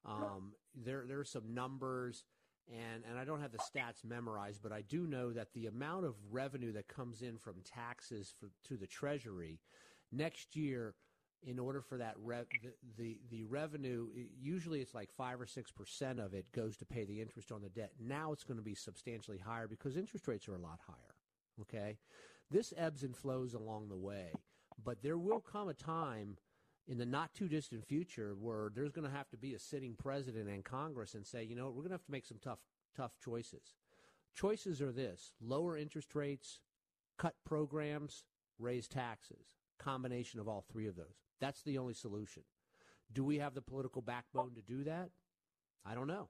Speaker 4: um, there there are some numbers, and and I don't have the stats memorized, but I do know that the amount of revenue that comes in from taxes for, to the Treasury next year in order for that rev, the, the, the revenue, usually it's like five or six percent of it goes to pay the interest on the debt. Now it's going to be substantially higher because interest rates are a lot higher. Okay, this ebbs and flows along the way, but there will come a time in the not too distant future where there's going to have to be a sitting president and Congress and say, you know, we're going to have to make some tough tough choices. Choices are this: lower interest rates, cut programs, raise taxes. Combination of all three of those. That's the only solution. Do we have the political backbone to do that? I don't know.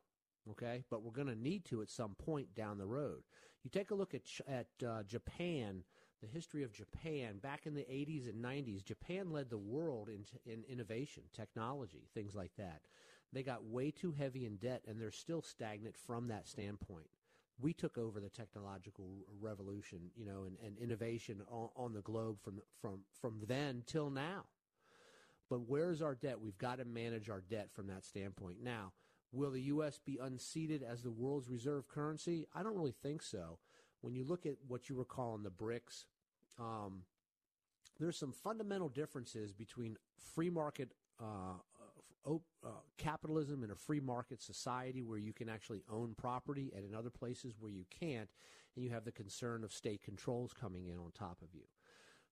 Speaker 4: Okay, but we're going to need to at some point down the road. You take a look at at uh, Japan, the history of Japan back in the 80s and 90s. Japan led the world in, in innovation, technology, things like that. They got way too heavy in debt, and they're still stagnant from that standpoint. We took over the technological revolution, you know, and, and innovation on, on the globe from from from then till now. But where's our debt? We've got to manage our debt from that standpoint. Now, will the U.S. be unseated as the world's reserve currency? I don't really think so. When you look at what you were calling the BRICS, um, there's some fundamental differences between free market uh, uh, uh, capitalism and a free market society where you can actually own property, and in other places where you can't, and you have the concern of state controls coming in on top of you.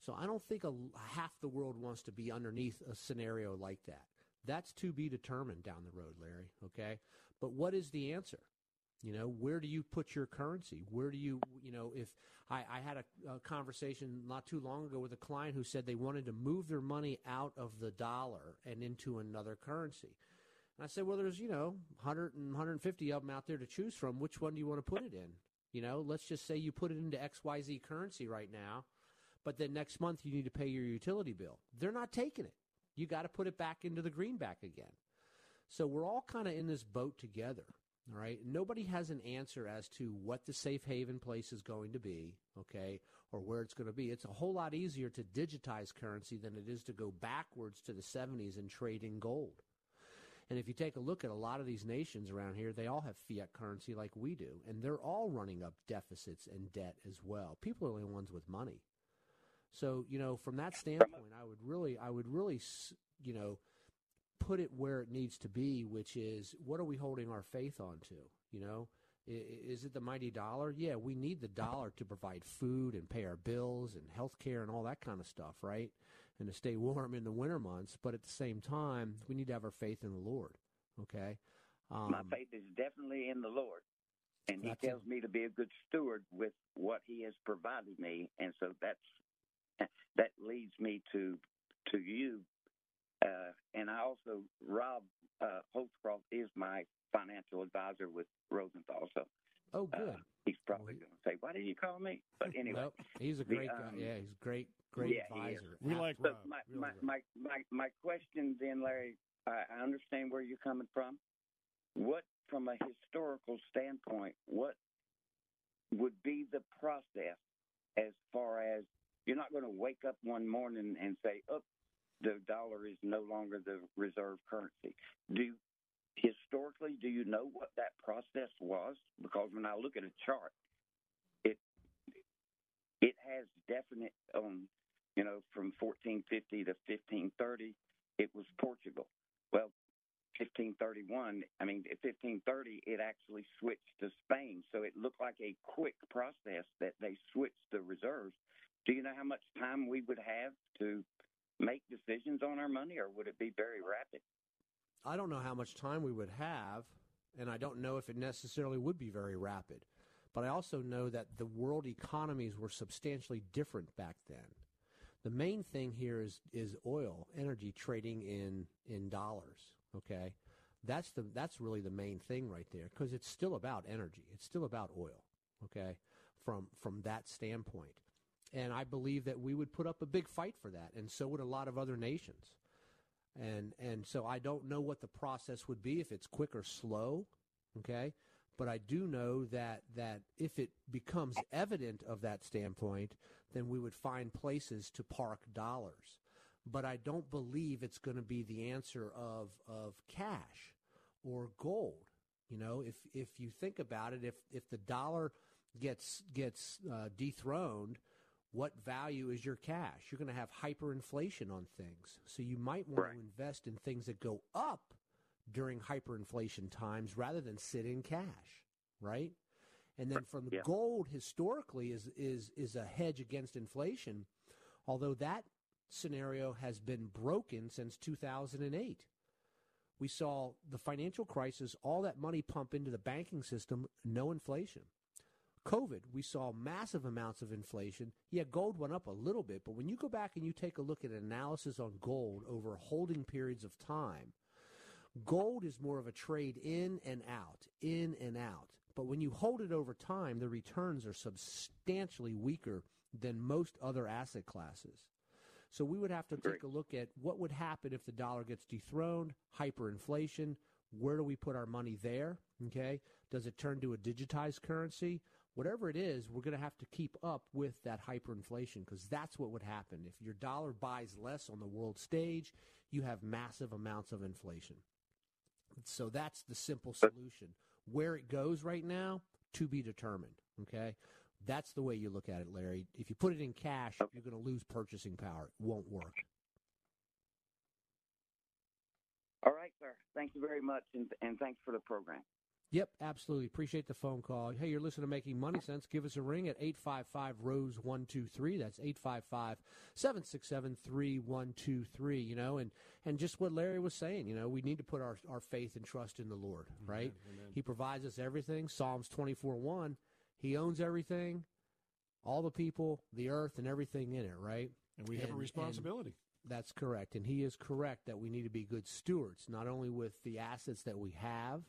Speaker 4: So I don't think a, half the world wants to be underneath a scenario like that. That's to be determined down the road, Larry. Okay. But what is the answer? You know, where do you put your currency? Where do you, you know, if I, I had a, a, conversation not too long ago with a client who said they wanted to move their money out of the dollar and into another currency. And I said, well, there's, you know, 100 and 150 of them out there to choose from. Which one do you want to put it in? You know, let's just say you put it into XYZ currency right now but then next month you need to pay your utility bill. They're not taking it. You got to put it back into the greenback again. So we're all kind of in this boat together. All right. Nobody has an answer as to what the safe haven place is going to be, okay, or where it's going to be. It's a whole lot easier to digitize currency than it is to go backwards to the 70s and trade in gold. And if you take a look at a lot of these nations around here, they all have fiat currency like we do, and they're all running up deficits and debt as well. People are the ones with money. So you know, from that standpoint, I would really, I would really, you know, put it where it needs to be, which is what are we holding our faith on to? You know, is it the mighty dollar? Yeah, we need the dollar to provide food and pay our bills and health care and all that kind of stuff, right? And to stay warm in the winter months. But at the same time, we need to have our faith in the Lord. Okay.
Speaker 8: Um, My faith is definitely in the Lord. And he tells me to be a good steward with what he has provided me. And so that's that leads me to to you. Uh, and I also, Rob uh, Holtzcroft is my financial advisor with Rosenthal. So,
Speaker 4: oh, good. Uh,
Speaker 8: he's probably going to say, "Why did you call me?" But anyway,
Speaker 4: nope. he's a great the, um, guy. Yeah, he's great, great
Speaker 8: yeah,
Speaker 4: advisor.
Speaker 3: We like
Speaker 8: so
Speaker 3: Rob.
Speaker 8: My,
Speaker 3: really
Speaker 8: my, my, my, my question then, Larry. I, I understand where you're coming from. What, from a historical standpoint, what would be the process as far as you're not going to wake up one morning and say, "Oh, the dollar is no longer the reserve currency. Do historically, do you know what that process was? Because when I look at a chart, it it has definite um, you know, from 1450 to 1530, it was Portugal. Well, 1531, I mean, at 1530, it actually switched to Spain. So it looked like a quick process that they switched the reserves. Do you know how much time we would have to make decisions on our money, or would it be very rapid?
Speaker 4: I don't know how much time we would have, and I don't know if it necessarily would be very rapid. But I also know that the world economies were substantially different back then. The main thing here is is oil, energy trading in in dollars. Okay, that's the that's really the main thing right there because it's still about energy. It's still about oil. Okay, from from that standpoint, and I believe that we would put up a big fight for that, and so would a lot of other nations. And and so I don't know what the process would be if it's quick or slow. Okay, but I do know that that if it becomes evident of that standpoint, then we would find places to park dollars. But I don't believe it's going to be the answer of of cash or gold. You know, if if you think about it, if if the dollar gets gets uh, dethroned, what value is your cash? You're going to have hyperinflation on things, so you might want right. to invest in things that go up during hyperinflation times rather than sit in cash, right? And then from yeah. gold historically is is is a hedge against inflation, although that scenario has been broken since 2008. We saw the financial crisis, all that money pump into the banking system, no inflation. COVID, we saw massive amounts of inflation. Yeah, gold went up a little bit, but when you go back and you take a look at analysis on gold over holding periods of time, Gold is more of a trade in and out, in and out. But when you hold it over time, the returns are substantially weaker than most other asset classes. So we would have to take a look at what would happen if the dollar gets dethroned, hyperinflation. Where do we put our money there? Okay. Does it turn to a digitized currency? Whatever it is, we're going to have to keep up with that hyperinflation because that's what would happen. If your dollar buys less on the world stage, you have massive amounts of inflation. So that's the simple solution. Where it goes right now, to be determined. Okay? That's the way you look at it, Larry. If you put it in cash, you're going to lose purchasing power. It won't work.
Speaker 8: All right, sir. Thank you very much, and, and thanks for the program.
Speaker 4: Yep, absolutely. Appreciate the phone call. Hey, you're listening to Making Money Sense. Give us a ring at 855 Rose 123. That's 855 767 3123. You know, and, and just what Larry was saying, you know, we need to put our, our faith and trust in the Lord, right? Amen, amen. He provides us everything. Psalms 24 1. He owns everything, all the people, the earth, and everything in it, right?
Speaker 3: And we have and, a responsibility.
Speaker 4: That's correct. And he is correct that we need to be good stewards, not only with the assets that we have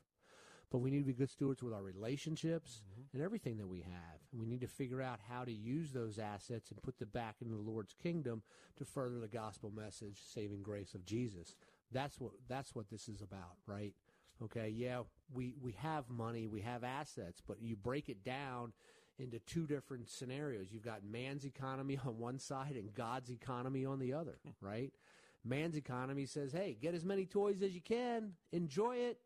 Speaker 4: but we need to be good stewards with our relationships mm-hmm. and everything that we have. We need to figure out how to use those assets and put them back into the Lord's kingdom to further the gospel message, saving grace of Jesus. That's what that's what this is about, right? Okay, yeah, we we have money, we have assets, but you break it down into two different scenarios. You've got man's economy on one side and God's economy on the other, right? Man's economy says, "Hey, get as many toys as you can, enjoy it,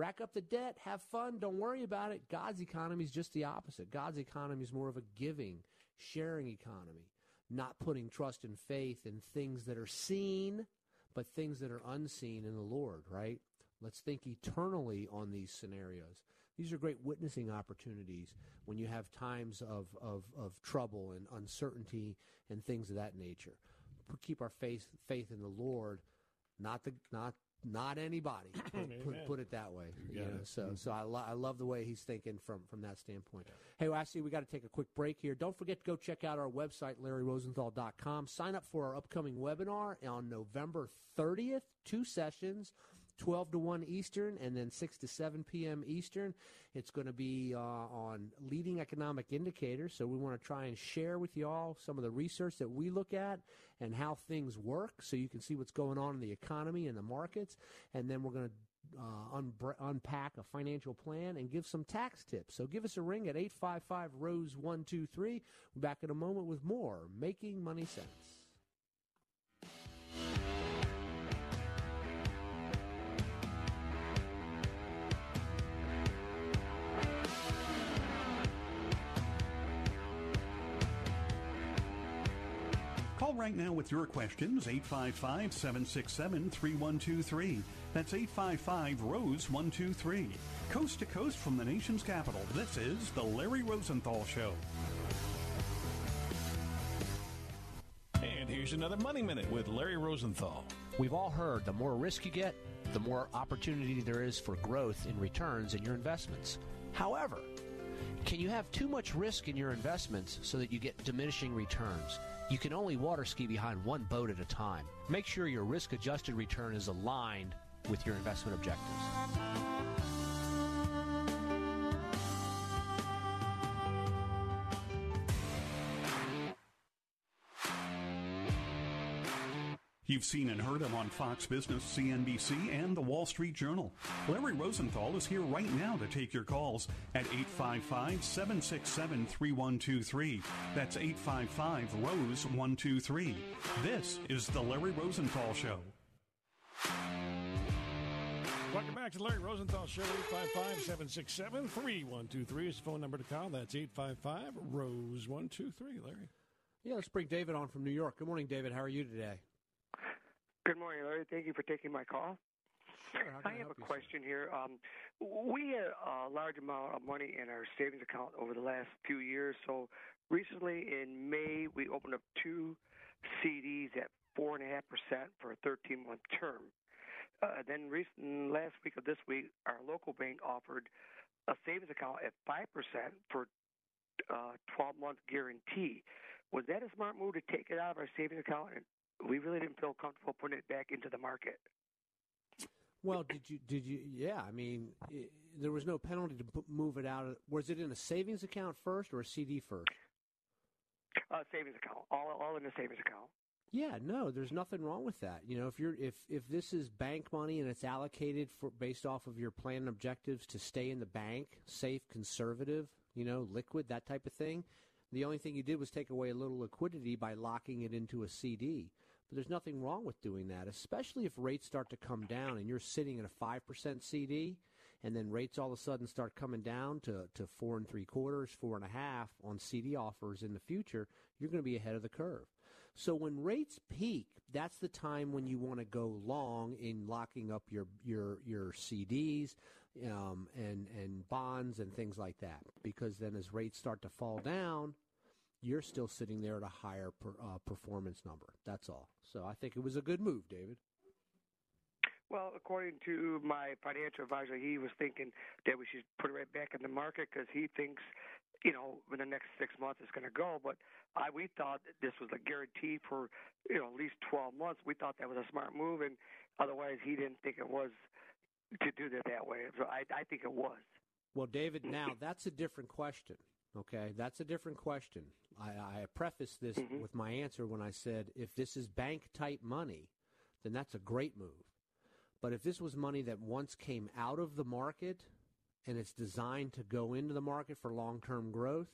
Speaker 4: rack up the debt, have fun, don't worry about it. God's economy is just the opposite. God's economy is more of a giving, sharing economy, not putting trust and faith in things that are seen, but things that are unseen in the Lord, right? Let's think eternally on these scenarios. These are great witnessing opportunities when you have times of, of, of trouble and uncertainty and things of that nature. Keep our faith faith in the Lord, not the not not anybody. Put, put, put, it that way. You know? So mm-hmm. so I, lo- I love the way he's thinking from from that standpoint. Yeah. Hey, well, I see we got to take a quick break here. Don't forget to go check out our website larryrosenthal.com. Sign up for our upcoming webinar on November 30th. Two sessions 12 to 1 Eastern and then 6 to 7 p.m. Eastern. It's going to be uh, on leading economic indicators. So we want to try and share with you all some of the research that we look at and how things work so you can see what's going on in the economy and the markets. And then we're going to uh, un- unpack a financial plan and give some tax tips. So give us a ring at 855 Rose 123. We're back in a moment with more Making Money Sense.
Speaker 5: Right now with your questions, 855 767 3123. That's 855 Rose 123. Coast to coast from the nation's capital, this is The Larry Rosenthal Show.
Speaker 3: And here's another Money Minute with Larry Rosenthal.
Speaker 4: We've all heard the more risk you get, the more opportunity there is for growth in returns in your investments. However, can you have too much risk in your investments so that you get diminishing returns? You can only water ski behind one boat at a time. Make sure your risk adjusted return is aligned with your investment objectives.
Speaker 5: You've seen and heard him on Fox Business, CNBC, and the Wall Street Journal. Larry Rosenthal is here right now to take your calls at 855 767 3123. That's 855 Rose 123. This is The Larry Rosenthal Show.
Speaker 3: Welcome back to the Larry Rosenthal Show. 855 767 3123 is the phone number to call. That's 855 Rose 123. Larry.
Speaker 4: Yeah, let's bring David on from New York. Good morning, David. How are you today?
Speaker 9: Good morning, Larry. Thank you for taking my call.
Speaker 4: Sure,
Speaker 9: I
Speaker 4: I
Speaker 9: have a
Speaker 4: you,
Speaker 9: question here. Um, we had a large amount of money in our savings account over the last few years. So recently in May, we opened up two CDs at four and a half percent for a 13 month term. Uh, then recent last week of this week, our local bank offered a savings account at five percent for uh, 12 month guarantee. Was that a smart move to take it out of our savings account? And we really didn't feel comfortable putting it back into the market.
Speaker 4: Well, did you did you? Yeah, I mean, i there was no penalty to p- move it out. Of, was it in a savings account first or a CD first?
Speaker 9: Uh, savings account, all all in the savings account.
Speaker 4: Yeah, no, there's nothing wrong with that. You know, if you're if if this is bank money and it's allocated for based off of your plan and objectives to stay in the bank, safe, conservative, you know, liquid, that type of thing. The only thing you did was take away a little liquidity by locking it into a CD. But there's nothing wrong with doing that, especially if rates start to come down and you're sitting at a 5% CD and then rates all of a sudden start coming down to, to four and three quarters, four and a half on CD offers in the future, you're going to be ahead of the curve. So when rates peak, that's the time when you want to go long in locking up your your your CDs um, and and bonds and things like that. Because then as rates start to fall down, you're still sitting there at a higher per, uh, performance number. That's all. So I think it was a good move, David.
Speaker 9: Well, according to my financial advisor, he was thinking that we should put it right back in the market because he thinks, you know, in the next six months it's going to go. But I, we thought that this was a guarantee for, you know, at least 12 months. We thought that was a smart move, and otherwise he didn't think it was to do it that way. So I, I think it was.
Speaker 4: Well, David, now that's a different question. Okay, that's a different question. I, I prefaced this with my answer when I said if this is bank type money, then that's a great move. But if this was money that once came out of the market and it's designed to go into the market for long term growth,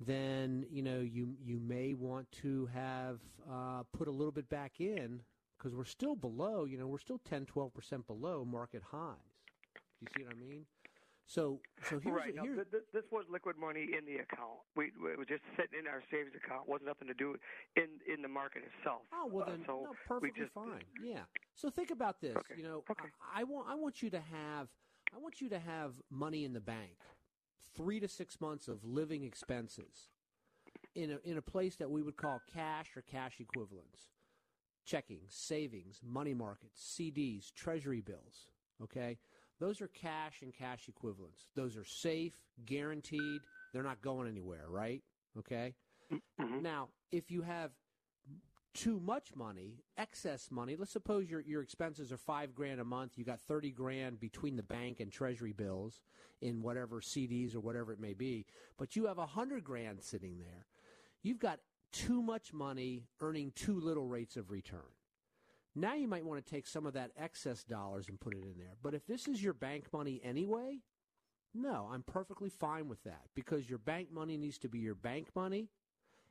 Speaker 4: then you know you you may want to have uh, put a little bit back in because we're still below. You know, we're still 10, 12 percent below market highs. Do you see what I mean? So, so here's
Speaker 9: right. Now,
Speaker 4: here's,
Speaker 9: th- th- this was liquid money in the account. We, we it was just sitting in our savings account. It wasn't nothing to do in in the market itself.
Speaker 4: Oh well,
Speaker 9: Uh,
Speaker 4: then
Speaker 9: so
Speaker 4: no, perfectly
Speaker 9: just,
Speaker 4: fine. Yeah. So think about this.
Speaker 9: Okay,
Speaker 4: You know,
Speaker 9: okay.
Speaker 4: I, I want I want you to have I want you to have money in the bank, three to six months of living expenses, in a in a place that we would call cash or cash equivalents, checking, savings, money markets, CDs, treasury bills. Okay, those are cash and cash equivalents. Those are safe, guaranteed. They're not going anywhere, right? Okay. Mm-hmm. Now, if you have too much money, excess money. Let's suppose your your expenses are five grand a month. You got thirty grand between the bank and treasury bills in whatever CDs or whatever it may be, but you have a hundred grand sitting there. You've got too much money earning too little rates of return. Now you might want to take some of that excess dollars and put it in there. But if this is your bank money anyway, no, I'm perfectly fine with that because your bank money needs to be your bank money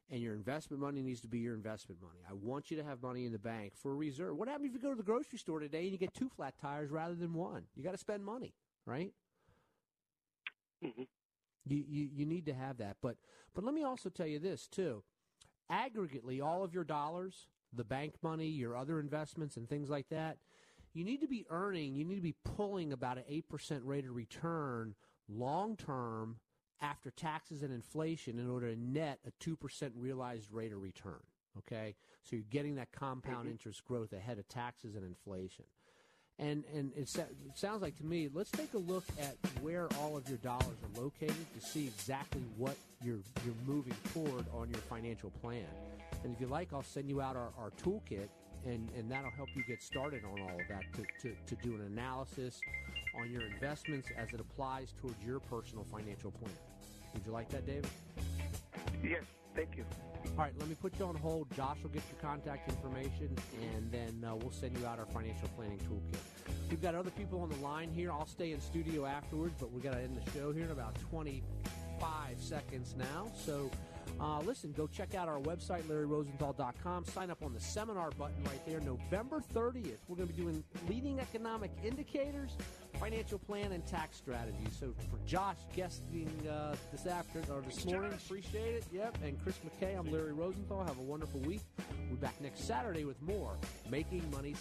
Speaker 4: and your investment money needs to be your investment money. I want you to have money in the bank for a reserve. What happens if you go to the grocery store today and you get two flat tires rather than one? You got to spend money, right?
Speaker 9: Mm-hmm.
Speaker 4: You, you you need to have that. But but let me also tell you this too. aggregately all of your dollars, the bank money, your other investments, and things like that, you need to be earning, you need to be pulling about an 8% rate of return long term after taxes and inflation in order to net a 2% realized rate of return. Okay? So you're getting that compound mm-hmm. interest growth ahead of taxes and inflation. And and it, it, sounds like to me, let's take a look at where all of your dollars are located to see exactly what you're you're moving toward on your financial plan. And if you like, I'll send you out our, our toolkit, and, and that'll help you get started on all of that to, to, to do an analysis on your investments as it applies towards your personal financial plan. Would you like that, David?
Speaker 9: Yes, thank you.
Speaker 4: All right, let me put you on hold. Josh will get your contact information, and then uh, we'll send you out our financial planning toolkit. We've got other people on the line here. I'll stay in studio afterwards, but we got to end the show here in about 25 seconds now. So uh, listen, go check out our website, LarryRosenthal.com. Sign up on the seminar button right there. November 30th, we're going to be doing leading economic indicators, financial plan, and tax strategies. So for Josh guesting uh, this afternoon or this morning, appreciate it. Yep. And Chris McKay, I'm Larry Rosenthal. Have a wonderful week. We'll be back next Saturday with more Making Money.